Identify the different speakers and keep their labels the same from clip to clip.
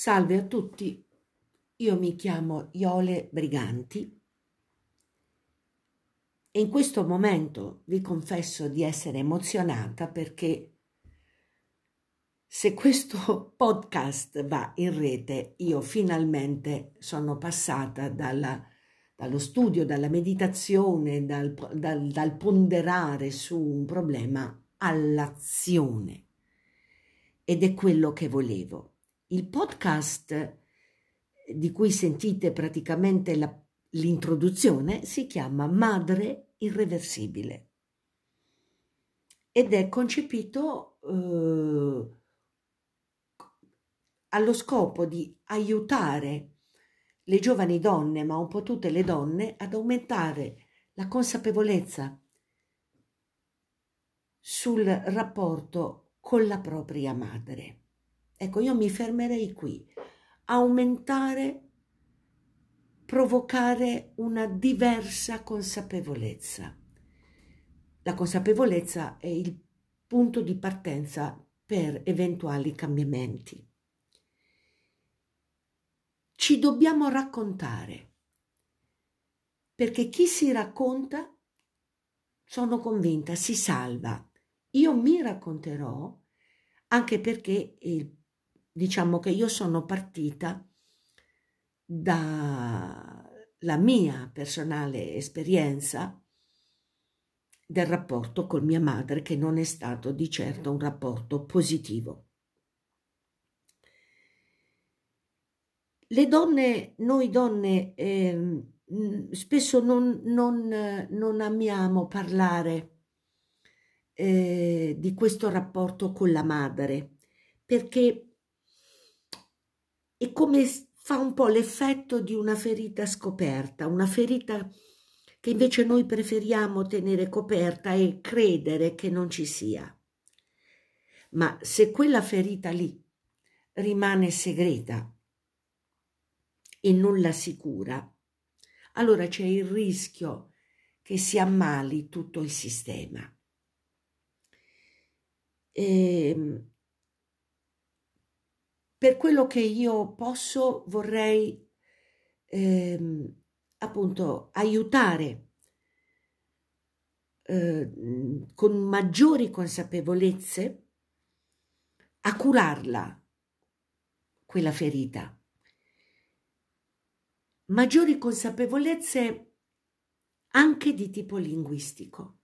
Speaker 1: Salve a tutti, io mi chiamo Iole Briganti e in questo momento vi confesso di essere emozionata perché se questo podcast va in rete, io finalmente sono passata dalla, dallo studio, dalla meditazione, dal, dal, dal ponderare su un problema all'azione. Ed è quello che volevo. Il podcast di cui sentite praticamente la, l'introduzione si chiama Madre Irreversibile ed è concepito eh, allo scopo di aiutare le giovani donne, ma un po' tutte le donne, ad aumentare la consapevolezza sul rapporto con la propria madre. Ecco, io mi fermerei qui. Aumentare, provocare una diversa consapevolezza. La consapevolezza è il punto di partenza per eventuali cambiamenti. Ci dobbiamo raccontare, perché chi si racconta, sono convinta, si salva. Io mi racconterò anche perché il diciamo che io sono partita dalla mia personale esperienza del rapporto con mia madre che non è stato di certo un rapporto positivo. Le donne, noi donne, eh, spesso non, non, non, amiamo parlare eh, di questo rapporto con la madre perché è come fa un po' l'effetto di una ferita scoperta, una ferita che invece noi preferiamo tenere coperta e credere che non ci sia. Ma se quella ferita lì rimane segreta e non la si cura, allora c'è il rischio che si ammali tutto il sistema. E, ehm, per quello che io posso vorrei ehm, appunto aiutare eh, con maggiori consapevolezze a curarla quella ferita. Maggiori consapevolezze anche di tipo linguistico,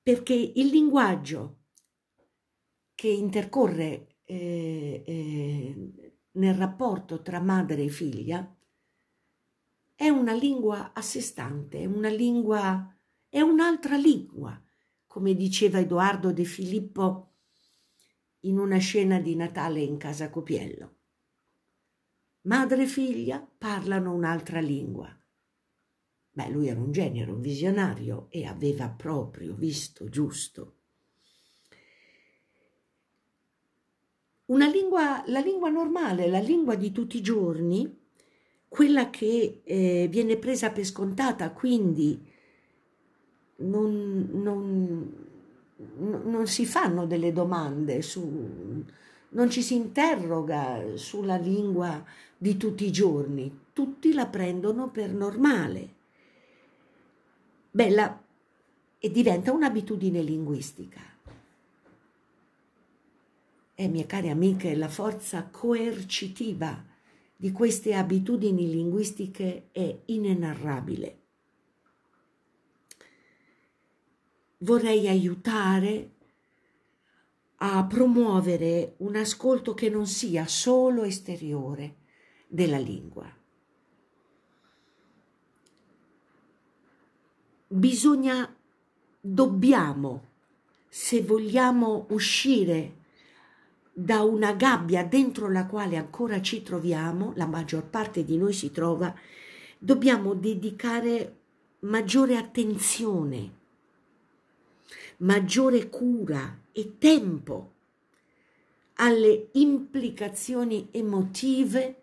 Speaker 1: perché il linguaggio che intercorre eh, eh, nel rapporto tra madre e figlia è una lingua a sé stante, è una lingua, è un'altra lingua, come diceva Edoardo De Filippo in una scena di Natale in casa Copiello. Madre e figlia parlano un'altra lingua. Beh, lui era un genio, era un visionario e aveva proprio visto giusto Una lingua, la lingua normale, la lingua di tutti i giorni, quella che eh, viene presa per scontata, quindi non, non, non, si fanno delle domande, su, non ci si interroga sulla lingua di tutti i giorni, tutti la prendono per normale. Bella, e diventa un'abitudine linguistica. E mie care amiche, la forza coercitiva di queste abitudini linguistiche è inenarrabile. Vorrei aiutare a promuovere un ascolto che non sia solo esteriore della lingua. Bisogna, dobbiamo, se vogliamo uscire da una gabbia dentro la quale ancora ci troviamo, la maggior parte di noi si trova, dobbiamo dedicare maggiore attenzione, maggiore cura e tempo alle implicazioni emotive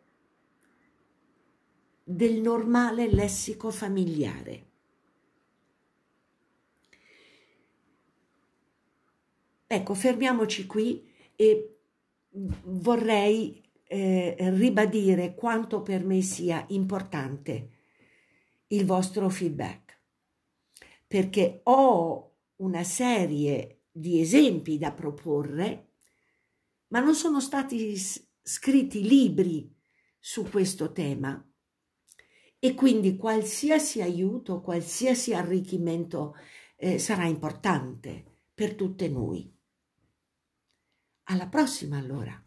Speaker 1: del normale lessico familiare. Ecco, fermiamoci qui e vorrei eh, ribadire quanto per me sia importante il vostro feedback, perché ho una serie di esempi da proporre, ma non sono stati scritti libri su questo tema e quindi qualsiasi aiuto, qualsiasi arricchimento eh, sarà importante per tutte noi. Alla prossima allora.